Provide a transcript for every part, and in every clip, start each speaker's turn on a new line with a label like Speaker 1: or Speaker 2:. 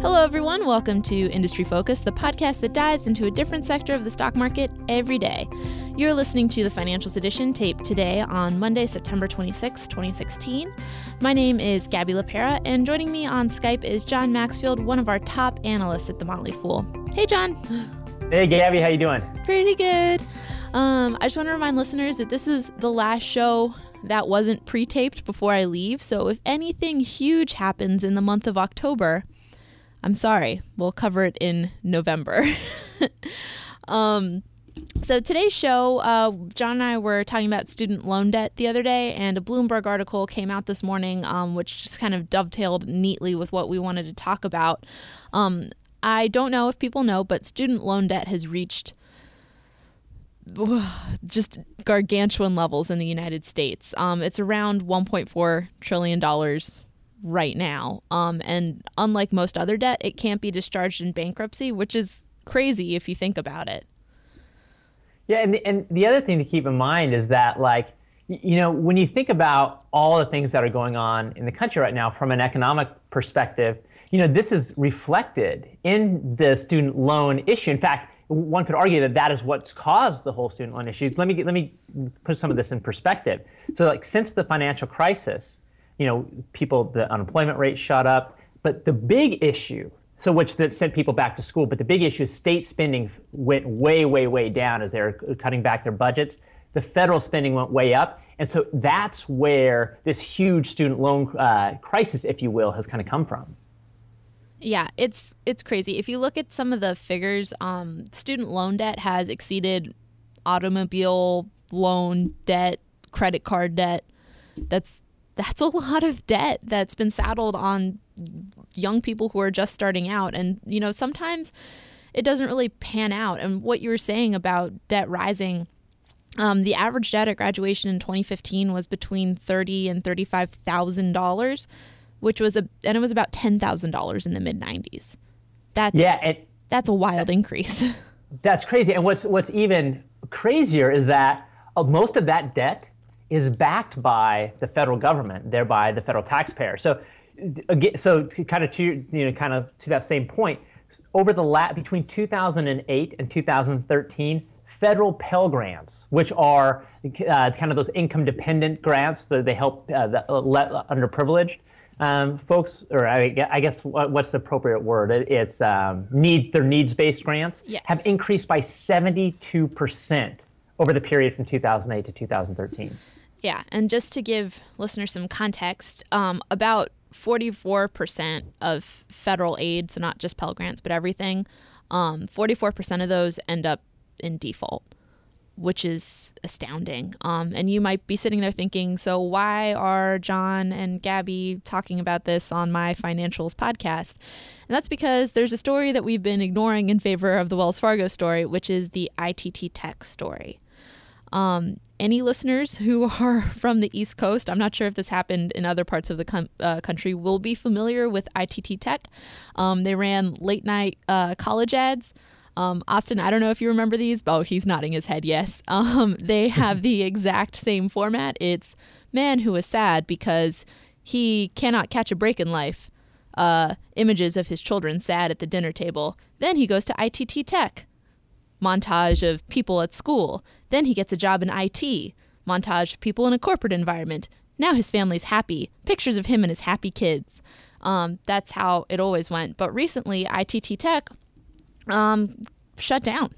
Speaker 1: Hello, everyone. Welcome to Industry Focus, the podcast that dives into a different sector of the stock market every day. You're listening to the Financials Edition, taped today on Monday, September 26, 2016. My name is Gabby LaPera, and joining me on Skype is John Maxfield, one of our top analysts at the Motley Fool. Hey, John.
Speaker 2: Hey, Gabby. How you doing?
Speaker 1: Pretty good. Um, I just want to remind listeners that this is the last show that wasn't pre-taped before I leave. So if anything huge happens in the month of October, I'm sorry. We'll cover it in November. um, so today's show, uh, John and I were talking about student loan debt the other day, and a Bloomberg article came out this morning, um, which just kind of dovetailed neatly with what we wanted to talk about. Um, I don't know if people know, but student loan debt has reached just gargantuan levels in the United States. Um, it's around 1.4 trillion dollars right now. Um, and unlike most other debt, it can't be discharged in bankruptcy, which is crazy if you think about it.
Speaker 2: Yeah, and the, and the other thing to keep in mind is that like you know when you think about all the things that are going on in the country right now from an economic perspective, you know this is reflected in the student loan issue. In fact, one could argue that that is what's caused the whole student loan issue. Let me get, let me put some of this in perspective. So like since the financial crisis, you know, people, the unemployment rate shot up. But the big issue, so which that sent people back to school, but the big issue is state spending went way, way, way down as they're cutting back their budgets. The federal spending went way up. And so that's where this huge student loan uh, crisis, if you will, has kind of come from.
Speaker 1: Yeah, it's it's crazy. If you look at some of the figures, um, student loan debt has exceeded automobile loan debt, credit card debt. That's that's a lot of debt that's been saddled on young people who are just starting out. And, you know, sometimes it doesn't really pan out. And what you were saying about debt rising, um, the average debt at graduation in 2015 was between thirty and thirty-five thousand dollars, which was a and it was about ten thousand dollars in the mid 90s. That's yeah, it, that's a wild increase.
Speaker 2: That's crazy. And what's what's even crazier is that uh, most of that debt is backed by the federal government, thereby the federal taxpayer. So, again, so kind of to you know, kind of to that same point, over the la- between 2008 and 2013, federal Pell grants, which are uh, kind of those income-dependent grants, that they help uh, the uh, underprivileged um, folks, or I, I, guess what's the appropriate word? It's um, need their needs-based grants
Speaker 1: yes.
Speaker 2: have increased by 72 percent over the period from 2008 to 2013.
Speaker 1: Yeah, and just to give listeners some context, um, about 44% of federal aid, so not just Pell Grants, but everything, um, 44% of those end up in default, which is astounding. Um, and you might be sitting there thinking, so why are John and Gabby talking about this on my financials podcast? And that's because there's a story that we've been ignoring in favor of the Wells Fargo story, which is the ITT Tech story. Um, any listeners who are from the East Coast, I'm not sure if this happened in other parts of the com- uh, country, will be familiar with ITT Tech. Um, they ran late night uh, college ads. Um, Austin, I don't know if you remember these. Oh, he's nodding his head, yes. Um, they have the exact same format. It's man who is sad because he cannot catch a break in life. Uh, images of his children sad at the dinner table. Then he goes to ITT Tech. Montage of people at school. Then he gets a job in IT. Montage of people in a corporate environment. Now his family's happy. Pictures of him and his happy kids. Um, that's how it always went. But recently, ITT Tech um, shut down.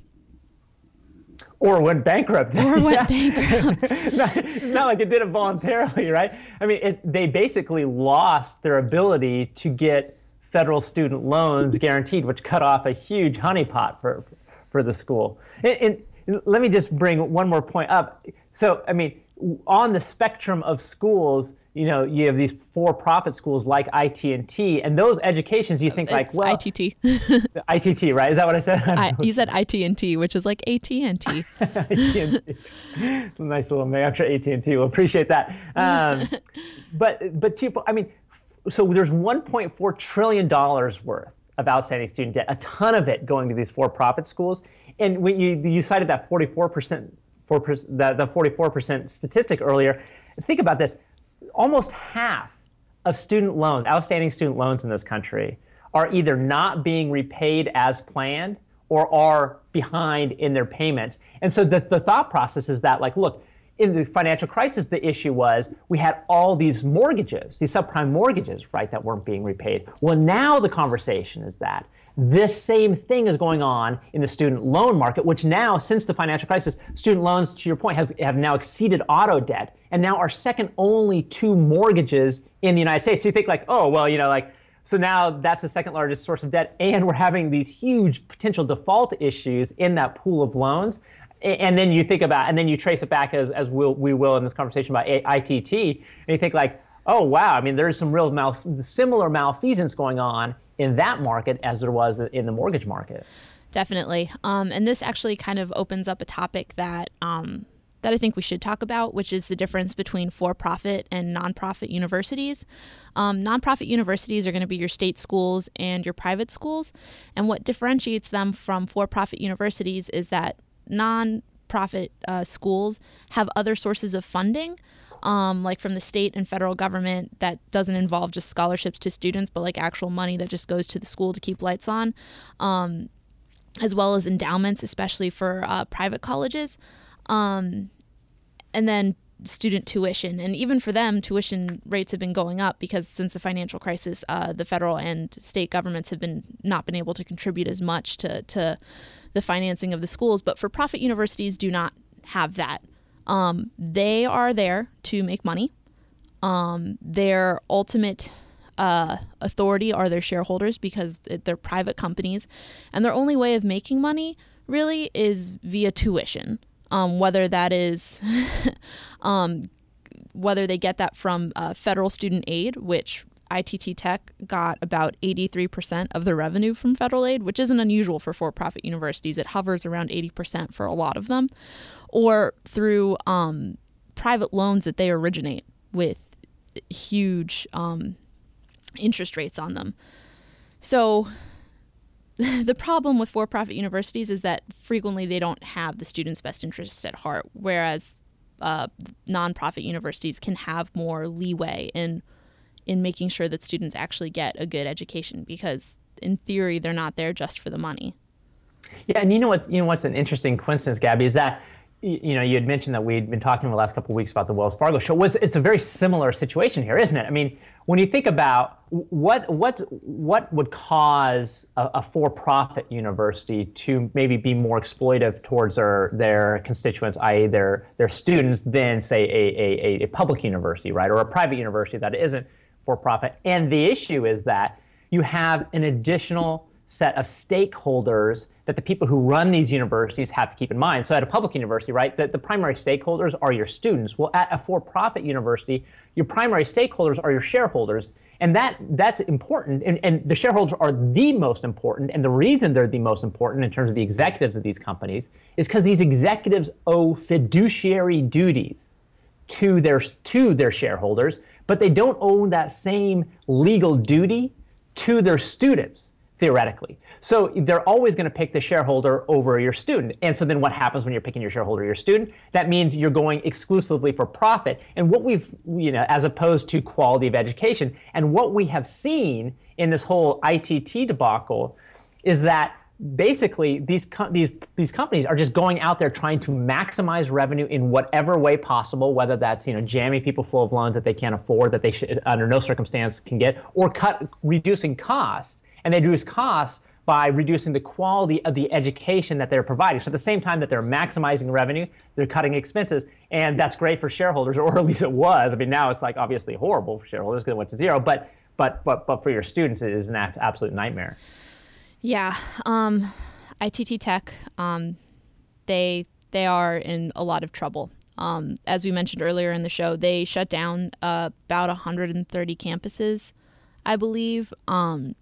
Speaker 2: Or went bankrupt.
Speaker 1: Or went bankrupt.
Speaker 2: not, not, like it did it voluntarily, right? I mean, it, they basically lost their ability to get federal student loans guaranteed, which cut off a huge honeypot for, for the school. And, and, let me just bring one more point up. So, I mean, on the spectrum of schools, you know, you have these for-profit schools like IT&T, and those educations, you think
Speaker 1: it's
Speaker 2: like, well,
Speaker 1: ITT.
Speaker 2: ITT, right? Is that what I said?
Speaker 1: I, you said IT&T, which is like AT&T. AT&T.
Speaker 2: nice little name. I'm sure AT&T will appreciate that. Um, but, but people, I mean, so there's 1.4 trillion dollars worth of outstanding student debt, a ton of it going to these for-profit schools and when you you cited that 44 percent, that the 44 percent statistic earlier, think about this: almost half of student loans, outstanding student loans in this country, are either not being repaid as planned or are behind in their payments. And so the, the thought process is that, like, look, in the financial crisis, the issue was we had all these mortgages, these subprime mortgages, right, that weren't being repaid. Well, now the conversation is that this same thing is going on in the student loan market, which now, since the financial crisis, student loans, to your point, have, have now exceeded auto debt and now are second only to mortgages in the United States. So you think, like, oh, well, you know, like, so now that's the second largest source of debt, and we're having these huge potential default issues in that pool of loans and then you think about, and then you trace it back as, as we'll, we will in this conversation about ITT, and you think like, oh wow, I mean, there's some real mal- similar malfeasance going on in that market as there was in the mortgage market.
Speaker 1: Definitely, um, and this actually kind of opens up a topic that um, that I think we should talk about, which is the difference between for-profit and nonprofit universities. Um, nonprofit universities are going to be your state schools and your private schools, and what differentiates them from for-profit universities is that nonprofit uh, schools have other sources of funding. Um, like from the state and federal government, that doesn't involve just scholarships to students, but like actual money that just goes to the school to keep lights on, um, as well as endowments, especially for uh, private colleges. Um, and then student tuition. And even for them, tuition rates have been going up because since the financial crisis, uh, the federal and state governments have been not been able to contribute as much to, to the financing of the schools. But for profit universities, do not have that. Um, they are there to make money. Um, their ultimate uh, authority are their shareholders because they're private companies, and their only way of making money really is via tuition. Um, whether that is um, whether they get that from uh, federal student aid, which ITT Tech got about 83% of the revenue from federal aid, which isn't unusual for for profit universities. It hovers around 80% for a lot of them, or through um, private loans that they originate with huge um, interest rates on them. So, the problem with for profit universities is that frequently they don't have the student's best interests at heart, whereas uh, nonprofit universities can have more leeway in in making sure that students actually get a good education because in theory they're not there just for the money.
Speaker 2: Yeah, and you know what? You know what's an interesting coincidence, Gabby, is that you know you had mentioned that we'd been talking in the last couple of weeks about the Wells Fargo show. Was it's a very similar situation here, isn't it? I mean, when you think about what what what would cause a, a for-profit university to maybe be more exploitive towards their their constituents, i.e., their their students, than say a, a, a public university, right, or a private university that isn't for profit. And the issue is that you have an additional set of stakeholders that the people who run these universities have to keep in mind. So at a public university, right, the, the primary stakeholders are your students. Well, at a for-profit university, your primary stakeholders are your shareholders. And that that's important. And, and the shareholders are the most important. And the reason they're the most important in terms of the executives of these companies is because these executives owe fiduciary duties to their to their shareholders but they don't own that same legal duty to their students, theoretically. So they're always going to pick the shareholder over your student. And so then what happens when you're picking your shareholder or your student? That means you're going exclusively for profit. And what we've, you know, as opposed to quality of education, and what we have seen in this whole ITT debacle is that basically these these these companies are just going out there trying to maximize revenue in whatever way possible whether that's you know jamming people full of loans that they can't afford that they should under no circumstance can get or cut reducing costs and they reduce costs by reducing the quality of the education that they're providing. So at the same time that they're maximizing revenue, they're cutting expenses, and that's great for shareholders, or at least it was. I mean, now it's like obviously horrible for shareholders because it went to zero, but but but but for your students, it is an absolute nightmare.
Speaker 1: Yeah, um, ITT Tech, um, they they are in a lot of trouble. Um, as we mentioned earlier in the show, they shut down uh, about 130 campuses, I believe. Um,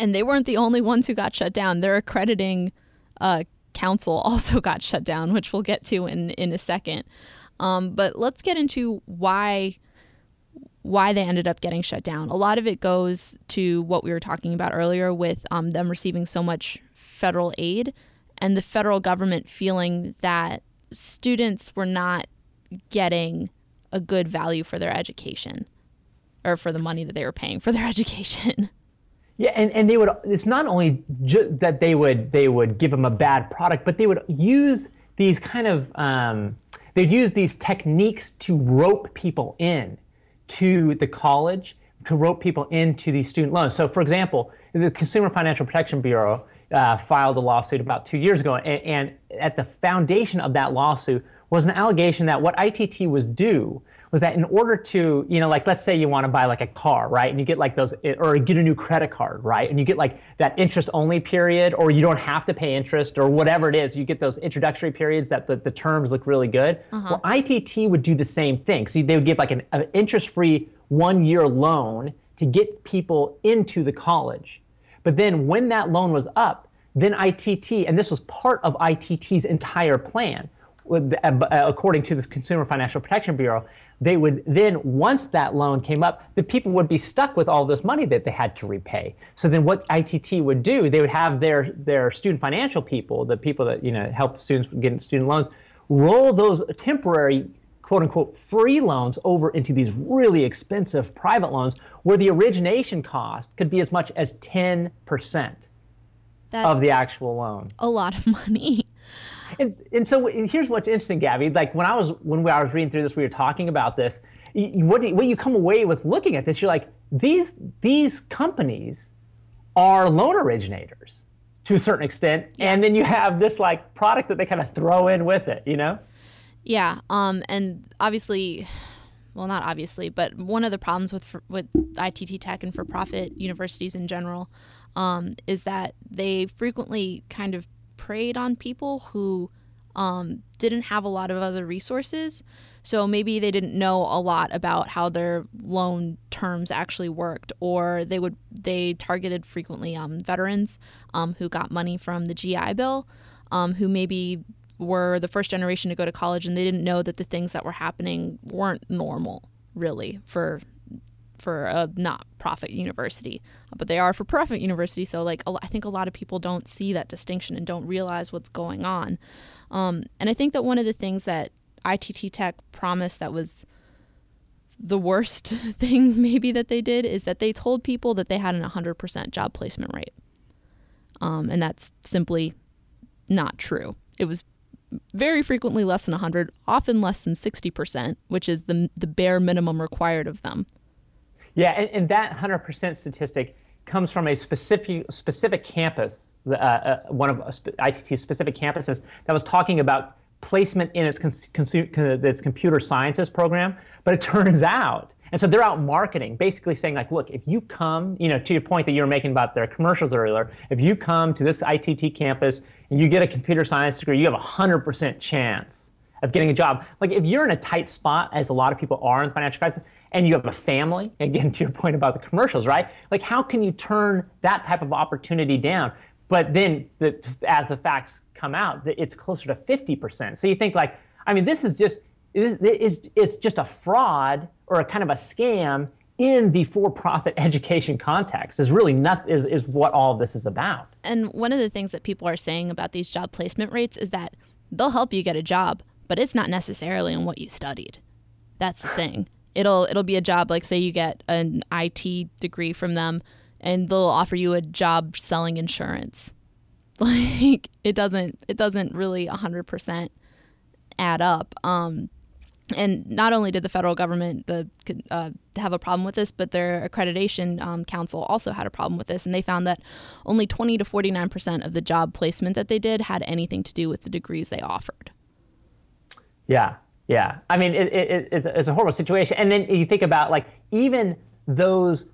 Speaker 1: and they weren't the only ones who got shut down. Their accrediting uh, council also got shut down, which we'll get to in in a second. Um, but let's get into why why they ended up getting shut down. A lot of it goes to what we were talking about earlier with um, them receiving so much federal aid and the federal government feeling that students were not getting a good value for their education or for the money that they were paying for their education.
Speaker 2: Yeah, and, and they would. It's not only ju- that they would they would give them a bad product, but they would use these kind of um, they'd use these techniques to rope people in to the college, to rope people into these student loans. So, for example, the Consumer Financial Protection Bureau uh, filed a lawsuit about two years ago, and, and at the foundation of that lawsuit was an allegation that what ITT was due was that in order to, you know, like let's say you want to buy like a car, right? And you get like those, or get a new credit card, right? And you get like that interest only period, or you don't have to pay interest, or whatever it is. You get those introductory periods that the, the terms look really good. Uh-huh. Well, ITT would do the same thing. So they would give like an, an interest free one year loan to get people into the college. But then when that loan was up, then ITT, and this was part of ITT's entire plan, Uh, according to the Consumer Financial Protection Bureau, they would then, once that loan came up, the people would be stuck with all this money that they had to repay. So then what ITT would do, they would have their, their student financial people, the people that you know help students get student loans, roll those temporary quote unquote free loans over into these really expensive private loans where the origination cost could be as much as 10% That's of the actual loan.
Speaker 1: A lot of money.
Speaker 2: And, and so here's what's interesting, Gabby. Like when I was when I was reading through this, we were talking about this. What, you, what you come away with looking at this, you're like, these these companies are loan originators to a certain extent, yeah. and then you have this like product that they kind of throw in with it, you know?
Speaker 1: Yeah. Um. And obviously, well, not obviously, but one of the problems with with ITT Tech and for profit universities in general, um, is that they frequently kind of preyed on people who um, didn't have a lot of other resources. So maybe they didn't know a lot about how their loan terms actually worked, or they would they targeted frequently um, veterans um, who got money from the GI Bill, um, who maybe were the first generation to go to college and they didn't know that the things that were happening weren't normal really for for a not profit university, but they are for profit university. So like I think a lot of people don't see that distinction and don't realize what's going on. Um, and I think that one of the things that ITT Tech promised that was the worst thing maybe that they did is that they told people that they had an 100% job placement rate. Um, and that's simply not true. It was very frequently less than 100, often less than 60%, which is the, the bare minimum required of them.
Speaker 2: Yeah, and, and that 100% statistic comes from a specific specific campus, uh, uh, one of ITT's specific campuses that was talking about placement in its, its computer sciences program. But it turns out, and so they're out marketing, basically saying like, look, if you come, you know, to your point that you were making about their commercials earlier, if you come to this ITT campus and you get a computer science degree, you have a 100% chance of getting a job. Like if you're in a tight spot, as a lot of people are in the financial crisis, and you have a family, again, to your point about the commercials, right? Like, how can you turn that type of opportunity down? But then, the, as the facts come out, it's closer to 50%. So you think, like, I mean, this is just, it's, just a fraud or a kind of a scam in the for-profit education context is really not is, is what all this is about.
Speaker 1: And one of the things that people are saying about these job placement rates is that they'll help you get a job, but it's not necessarily on what you studied. That's the thing it'll it'll be a job like say you get an IT degree from them and they'll offer you a job selling insurance. Like it doesn't it doesn't really 100% add up. Um, and not only did the federal government the, uh, have a problem with this, but their accreditation um, council also had a problem with this, and they found that only 20 to 49 percent of the job placement that they did had anything to do with the degrees they offered.
Speaker 2: Yeah, yeah, I mean, it, it, it's, it's a horrible situation. And then you think about like even those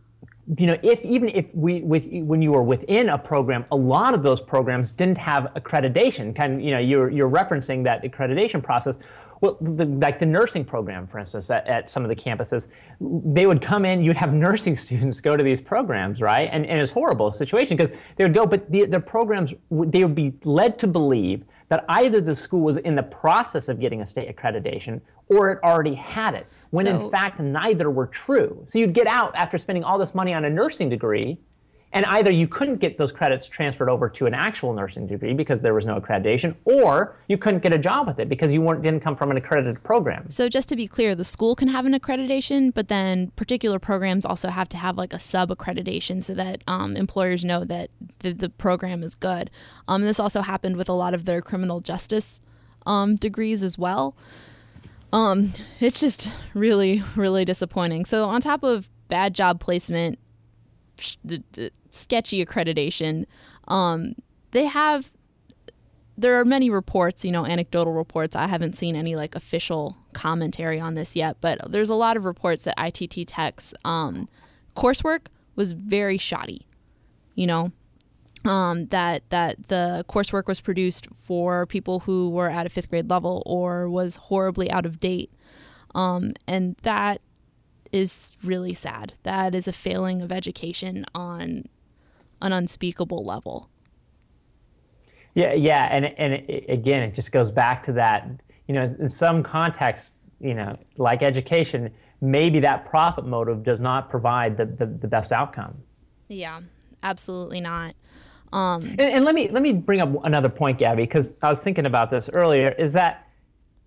Speaker 2: you know, if even if we with when you were within a program, a lot of those programs didn't have accreditation. Kind of, you know, you're you're referencing that accreditation process. Well, the, like the nursing program, for instance, at, at, some of the campuses, they would come in. You'd have nursing students go to these programs, right? And, and it's horrible situation because they would go, but the, the programs they would be led to believe that either the school was in the process of getting a state accreditation or it already had it, when so, in fact neither were true. So you'd get out after spending all this money on a nursing degree, and either you couldn't get those credits transferred over to an actual nursing degree because there was no accreditation, or you couldn't get a job with it because you weren't didn't come from an accredited program.
Speaker 1: So just to be clear, the school can have an accreditation, but then particular programs also have to have like a sub accreditation so that um, employers know that the, the program is good. Um, this also happened with a lot of their criminal justice um, degrees as well. Um, it's just really, really disappointing. So on top of bad job placement, the, sketchy accreditation. Um, they have there are many reports, you know, anecdotal reports. I haven't seen any like official commentary on this yet, but there's a lot of reports that ITT Tech's um, coursework was very shoddy. You know, um, that that the coursework was produced for people who were at a fifth grade level or was horribly out of date, um, and that is really sad. That is a failing of education on an unspeakable level.
Speaker 2: Yeah, yeah, and and it, again, it just goes back to that. You know, in some contexts, you know, like education, maybe that profit motive does not provide the, the, the best outcome.
Speaker 1: Yeah, absolutely not. Um,
Speaker 2: and, and, let me let me bring up another point, Gabby, because I was thinking about this earlier. Is that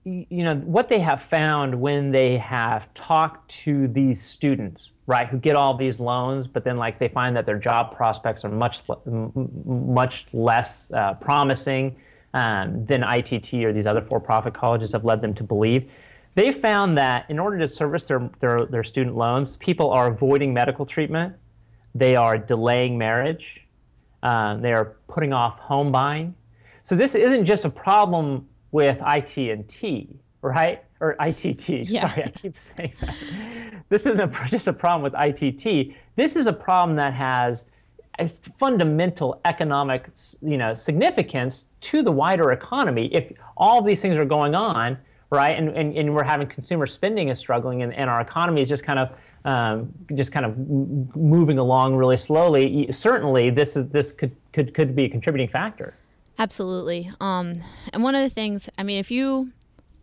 Speaker 2: you know what they have found when they have talked to these students right, who get all these loans, but then like they find that their job prospects are much much less uh, promising um, than ITT or these other for-profit colleges have led them to believe. They found that in order to service their, their, their student loans, people are avoiding medical treatment, they are delaying marriage, uh, they are putting off home buying. So this isn't just a problem with IT&T, right? Or ITT. Yeah. Sorry, I keep saying that. This isn't a, just a problem with ITT. This is a problem that has a fundamental economic, you know, significance to the wider economy. If all of these things are going on, right, and, and, and we're having consumer spending is struggling, and, and our economy is just kind of um, just kind of moving along really slowly. Certainly, this is this could could could be a contributing factor.
Speaker 1: Absolutely. Um, and one of the things, I mean, if you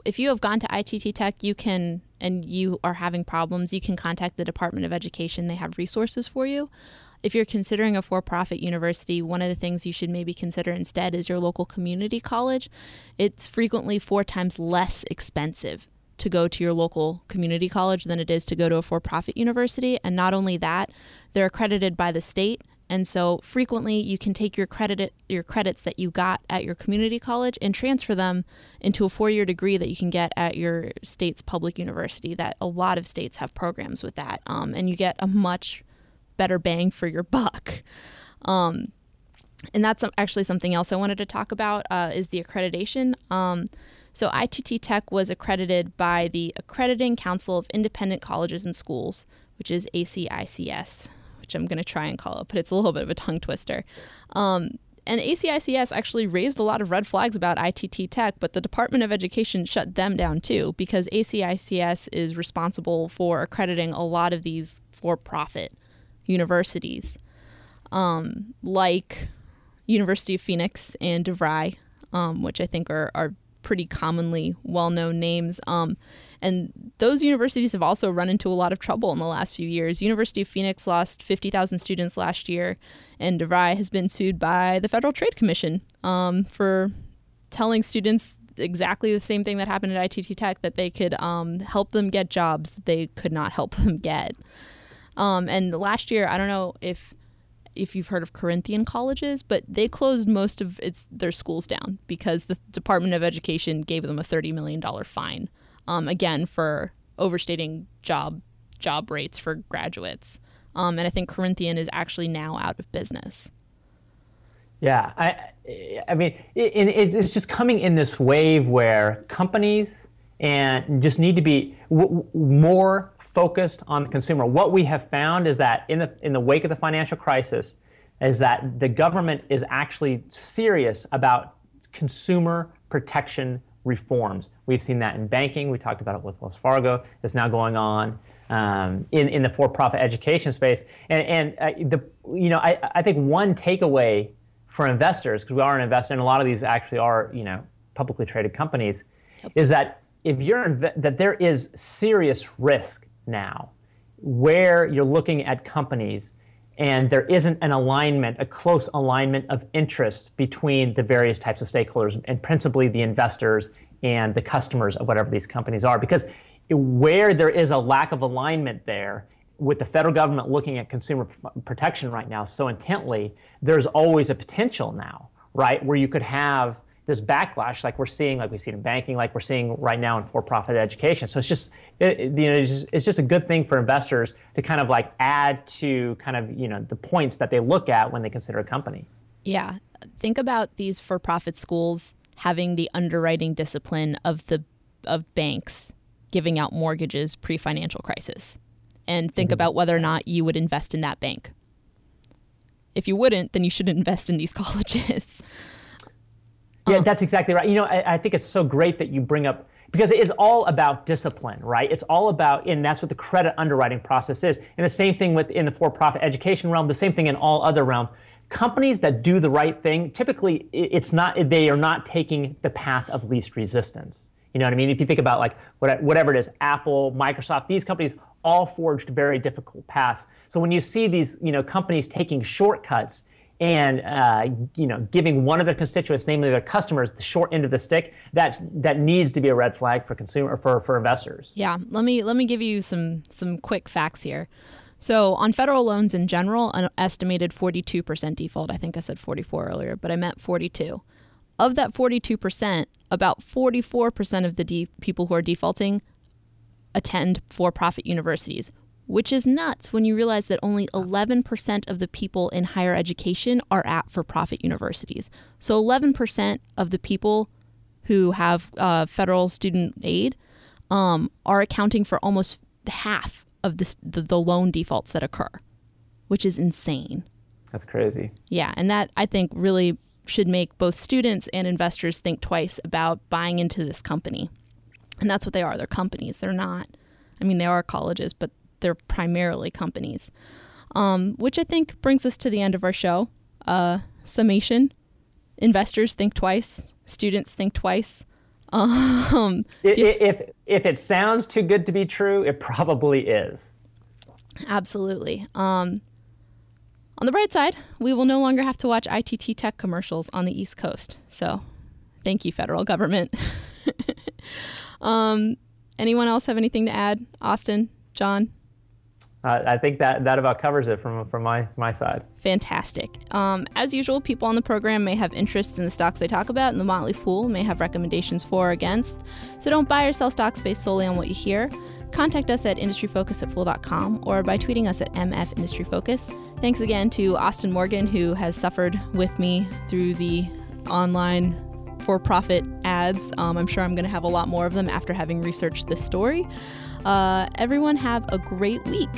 Speaker 1: if you have gone to ITT Tech, you can and you are having problems, you can contact the Department of Education. They have resources for you. If you're considering a for profit university, one of the things you should maybe consider instead is your local community college. It's frequently four times less expensive to go to your local community college than it is to go to a for profit university. And not only that, they're accredited by the state and so frequently you can take your credit your credits that you got at your community college and transfer them into a four-year degree that you can get at your state's public university. That a lot of states have programs with that, um, and you get a much better bang for your buck. Um, and that's actually something else I wanted to talk about uh, is the accreditation. Um, so ITT Tech was accredited by the Accrediting Council of Independent Colleges and Schools, which is ACICS which I'm going to try and call it, but it's a little bit of a tongue twister. Um, and ACICS actually raised a lot of red flags about ITT Tech, but the Department of Education shut them down too because ACICS is responsible for accrediting a lot of these for profit universities, um, like University of Phoenix and DeVry, um, which I think are, are pretty commonly well known names. Um, and those universities have also run into a lot of trouble in the last few years. University of Phoenix lost 50,000 students last year, and DeVry has been sued by the Federal Trade Commission um, for telling students exactly the same thing that happened at ITT Tech that they could um, help them get jobs that they could not help them get. Um, and last year, I don't know if if you've heard of Corinthian colleges, but they closed most of its their schools down because the Department of Education gave them a thirty million dollar fine um, again for overstating job job rates for graduates. Um, and I think Corinthian is actually now out of business.
Speaker 2: Yeah, I, I mean, it, it's just coming in this wave where companies and just need to be w- more focused on the consumer. What we have found is that in the in the wake of the financial crisis, is that the government is actually serious about consumer protection reforms. We've seen that in banking. We talked about it with Wells Fargo. It's now going on um, in, in the for-profit education space. And, and uh, the, you know, I, I think one takeaway for investors, because we are an investor, and a lot of these actually are, you know, publicly traded companies, yep. is that if you're inv- that there is serious risk now, where you're looking at companies and there isn't an alignment, a close alignment of interest between the various types of stakeholders, and principally the investors and the customers of whatever these companies are. Because where there is a lack of alignment there, with the federal government looking at consumer protection right now so intently, there's always a potential now, right, where you could have this backlash like we're seeing, like we've seen in banking, like we're seeing right now in for-profit education. So it's just, it, you know, it's just, it's just, a good thing for investors to kind of like add to kind of, you know, the points that they look at when they consider a company.
Speaker 1: Yeah. Think about these for-profit schools having the underwriting discipline of the of banks giving out mortgages pre-financial crisis and think mm-hmm. about whether or not you would invest in that bank. If you wouldn't, then you shouldn't invest in these colleges.
Speaker 2: Yeah, um, that's exactly right. You know, I, I think it's so great that you bring up because it's all about discipline, right? It's all about, and that's what the credit underwriting process is. And the same thing within the for-profit education realm, the same thing in all other realms. Companies that do the right thing, typically, it's not they are not taking the path of least resistance. You know what I mean? If you think about like whatever it is, Apple, Microsoft, these companies all forged very difficult paths. So when you see these, you know, companies taking shortcuts and uh, you know giving one of their constituents, namely their customers, the short end of the stick, that that needs to be a red flag for consumer for for investors.
Speaker 1: Yeah, let me let me give you some some quick facts here. So on federal loans in general, an estimated 42% default. I think I said 44 earlier, but I meant 42. Of that 42%, about 44% of the de- people who are defaulting attend for profit universities, which is nuts when you realize that only 11% of the people in higher education are at for profit universities. So 11% of the people who have uh, federal student aid um, are accounting for almost half of this, the, the loan defaults that occur, which is insane.
Speaker 2: That's crazy.
Speaker 1: Yeah, and that I think really should make both students and investors think twice about buying into this company. And that's what they are. They're companies. They're not, I mean, they are colleges, but they're primarily companies. Um, which I think brings us to the end of our show. Uh, summation investors think twice, students think twice.
Speaker 2: Um, if, if, if it sounds too good to be true, it probably is.
Speaker 1: Absolutely. Um, on the bright side, we will no longer have to watch ITT Tech commercials on the East Coast. So, thank you, federal government. Um, anyone else have anything to add? Austin, John?
Speaker 2: Uh, I think that, that about covers it from, from my, my side.
Speaker 1: Fantastic. Um, as usual, people on the program may have interests in the stocks they talk about, and the Motley Fool may have recommendations for or against. So don't buy or sell stocks based solely on what you hear. Contact us at industryfocus at fool.com or by tweeting us at MF Industry Focus. Thanks again to Austin Morgan, who has suffered with me through the online for profit ads. Um, I'm sure I'm going to have a lot more of them after having researched this story. Uh, everyone, have a great week.